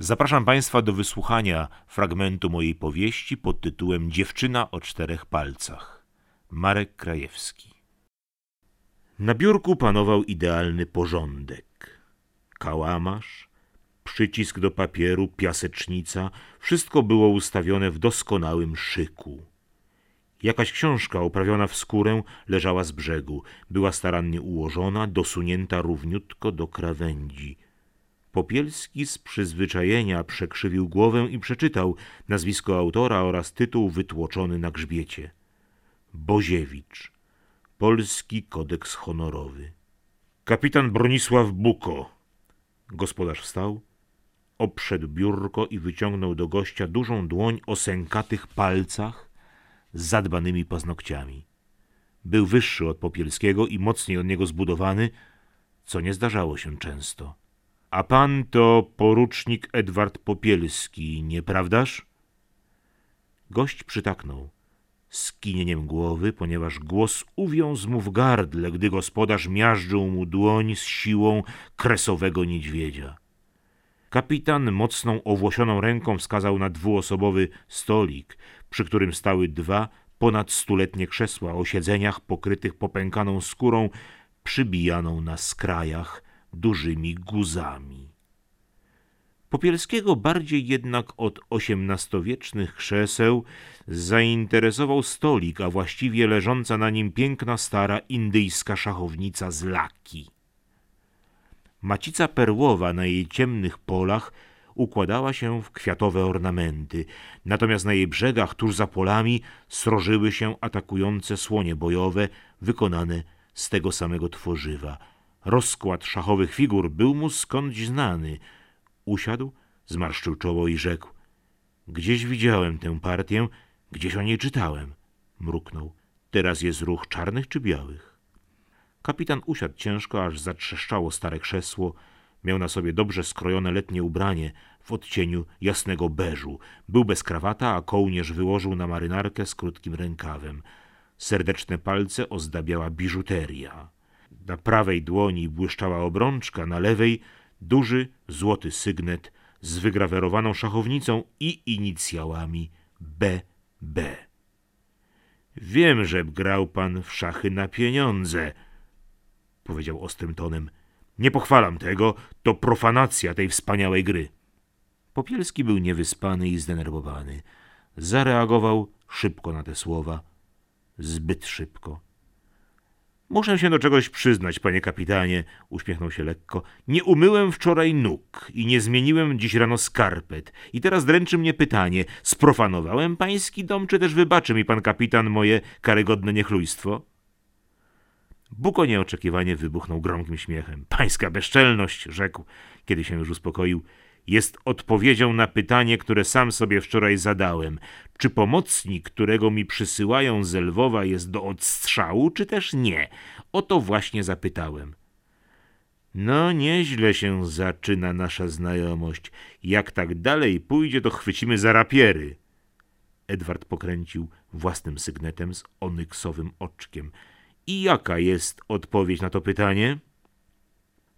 Zapraszam Państwa do wysłuchania fragmentu mojej powieści pod tytułem Dziewczyna o czterech palcach. Marek Krajewski. Na biurku panował idealny porządek. Kałamarz, przycisk do papieru, piasecznica, wszystko było ustawione w doskonałym szyku. Jakaś książka oprawiona w skórę leżała z brzegu. Była starannie ułożona, dosunięta równiutko do krawędzi. Popielski z przyzwyczajenia przekrzywił głowę i przeczytał nazwisko autora oraz tytuł wytłoczony na grzbiecie. Boziewicz. Polski Kodeks Honorowy. Kapitan Bronisław Buko. Gospodarz wstał, obszedł biurko i wyciągnął do gościa dużą dłoń o sękatych palcach z zadbanymi paznokciami. Był wyższy od Popielskiego i mocniej od niego zbudowany, co nie zdarzało się często. A pan to porucznik Edward Popielski, nieprawdaż? Gość przytaknął skinieniem głowy, ponieważ głos uwiązł mu w gardle, gdy gospodarz miażdżył mu dłoń z siłą kresowego niedźwiedzia. Kapitan mocną owłosioną ręką wskazał na dwuosobowy stolik, przy którym stały dwa ponad stuletnie krzesła o siedzeniach pokrytych popękaną skórą, przybijaną na skrajach dużymi guzami. Popielskiego bardziej jednak od osiemnastowiecznych krzeseł zainteresował stolik, a właściwie leżąca na nim piękna stara indyjska szachownica z laki. Macica perłowa na jej ciemnych polach układała się w kwiatowe ornamenty, natomiast na jej brzegach tuż za polami srożyły się atakujące słonie bojowe wykonane z tego samego tworzywa. Rozkład szachowych figur był mu skądś znany – Usiadł, zmarszczył czoło i rzekł. Gdzieś widziałem tę partię, gdzieś o niej czytałem. Mruknął. Teraz jest ruch czarnych czy białych? Kapitan usiadł ciężko, aż zatrzeszczało stare krzesło. Miał na sobie dobrze skrojone letnie ubranie w odcieniu jasnego beżu. Był bez krawata, a kołnierz wyłożył na marynarkę z krótkim rękawem. Serdeczne palce ozdabiała biżuteria. Na prawej dłoni błyszczała obrączka, na lewej duży złoty sygnet z wygrawerowaną szachownicą i inicjałami BB. Wiem, że grał pan w szachy na pieniądze, powiedział ostrym tonem. Nie pochwalam tego, to profanacja tej wspaniałej gry. Popielski był niewyspany i zdenerwowany. Zareagował szybko na te słowa. Zbyt szybko. Muszę się do czegoś przyznać, panie kapitanie, uśmiechnął się lekko. Nie umyłem wczoraj nóg i nie zmieniłem dziś rano skarpet. I teraz dręczy mnie pytanie, sprofanowałem pański dom, czy też wybaczy mi pan kapitan moje karygodne niechlujstwo? Buko nieoczekiwanie wybuchnął gromkim śmiechem. Pańska bezczelność, rzekł, kiedy się już uspokoił jest odpowiedzią na pytanie, które sam sobie wczoraj zadałem. Czy pomocnik, którego mi przysyłają z Lwowa jest do odstrzału, czy też nie? O to właśnie zapytałem. No, nieźle się zaczyna nasza znajomość. Jak tak dalej pójdzie, to chwycimy za rapiery. Edward pokręcił własnym sygnetem z onyksowym oczkiem. I jaka jest odpowiedź na to pytanie?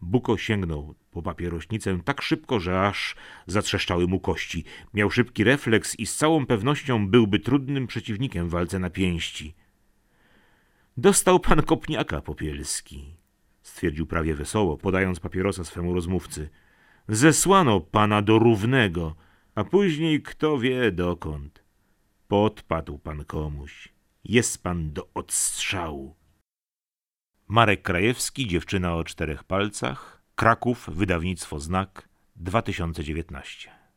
Buko sięgnął po papierośnicę tak szybko, że aż zatrzeszczały mu kości. Miał szybki refleks i z całą pewnością byłby trudnym przeciwnikiem w walce na pięści. Dostał pan kopniaka, Popielski, stwierdził prawie wesoło, podając papierosa swemu rozmówcy. Zesłano pana do równego, a później kto wie dokąd. Podpadł pan komuś. Jest pan do odstrzału. Marek Krajewski, dziewczyna o czterech palcach, Kraków, wydawnictwo Znak, 2019.